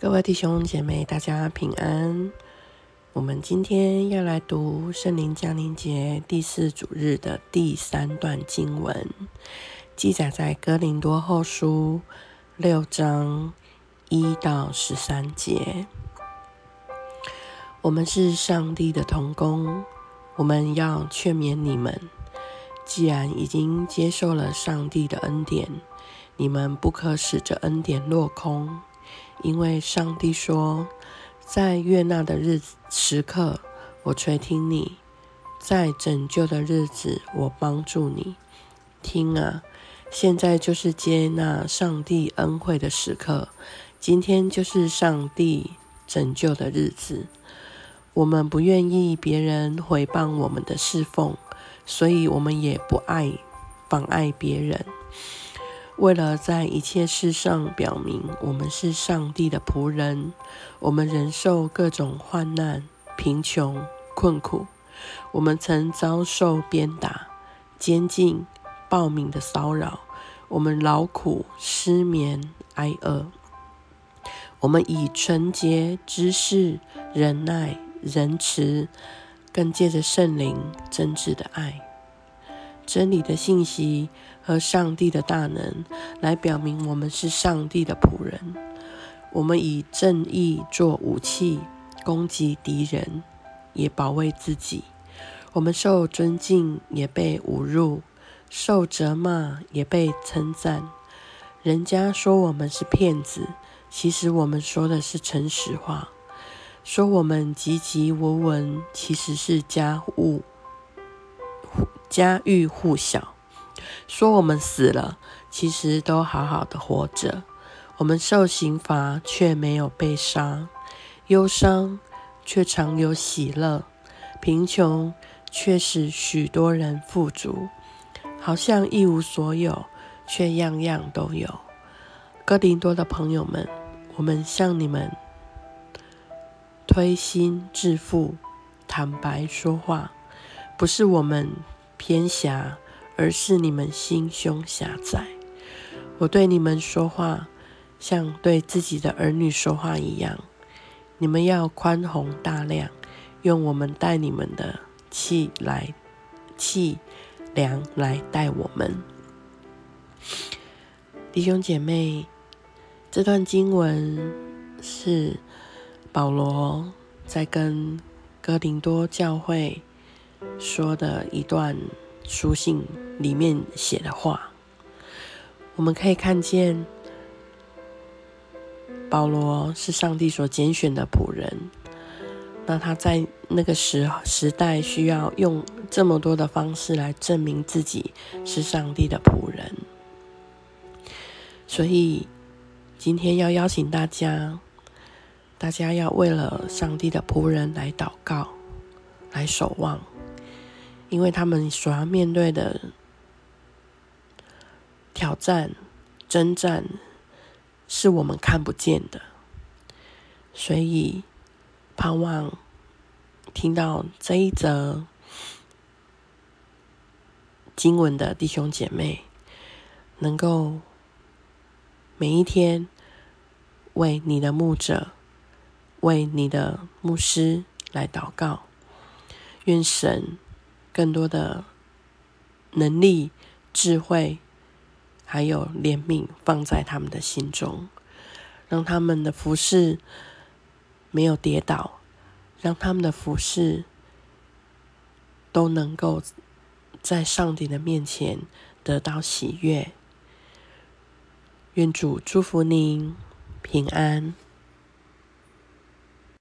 各位弟兄姐妹，大家平安。我们今天要来读圣灵降临节第四主日的第三段经文，记载在哥林多后书六章一到十三节。我们是上帝的童工，我们要劝勉你们，既然已经接受了上帝的恩典，你们不可使这恩典落空。因为上帝说，在悦纳的日子时刻，我垂听你；在拯救的日子，我帮助你。听啊，现在就是接纳上帝恩惠的时刻，今天就是上帝拯救的日子。我们不愿意别人回谤我们的侍奉，所以我们也不爱妨碍别人。为了在一切事上表明我们是上帝的仆人，我们忍受各种患难、贫穷、困苦。我们曾遭受鞭打、监禁、暴民的骚扰。我们劳苦、失眠、挨饿。我们以纯洁、知识、忍耐、仁慈，更借着圣灵真挚的爱。真理的信息和上帝的大能，来表明我们是上帝的仆人。我们以正义做武器，攻击敌人，也保卫自己。我们受尊敬，也被侮辱；受责骂，也被称赞。人家说我们是骗子，其实我们说的是诚实话；说我们籍籍无闻，其实是家务。家喻户晓，说我们死了，其实都好好的活着。我们受刑罚，却没有被杀；忧伤，却常有喜乐；贫穷，却使许多人富足。好像一无所有，却样样都有。哥林多的朋友们，我们向你们推心置腹、坦白说话，不是我们。偏狭，而是你们心胸狭窄。我对你们说话，像对自己的儿女说话一样。你们要宽宏大量，用我们待你们的气来气量来待我们。弟兄姐妹，这段经文是保罗在跟哥林多教会。说的一段书信里面写的话，我们可以看见保罗是上帝所拣选的仆人。那他在那个时时代需要用这么多的方式来证明自己是上帝的仆人，所以今天要邀请大家，大家要为了上帝的仆人来祷告，来守望。因为他们所要面对的挑战、征战，是我们看不见的，所以盼望听到这一则经文的弟兄姐妹，能够每一天为你的牧者、为你的牧师来祷告，愿神。更多的能力、智慧，还有怜悯，放在他们的心中，让他们的服饰没有跌倒，让他们的服饰都能够在上帝的面前得到喜悦。愿主祝福您平安。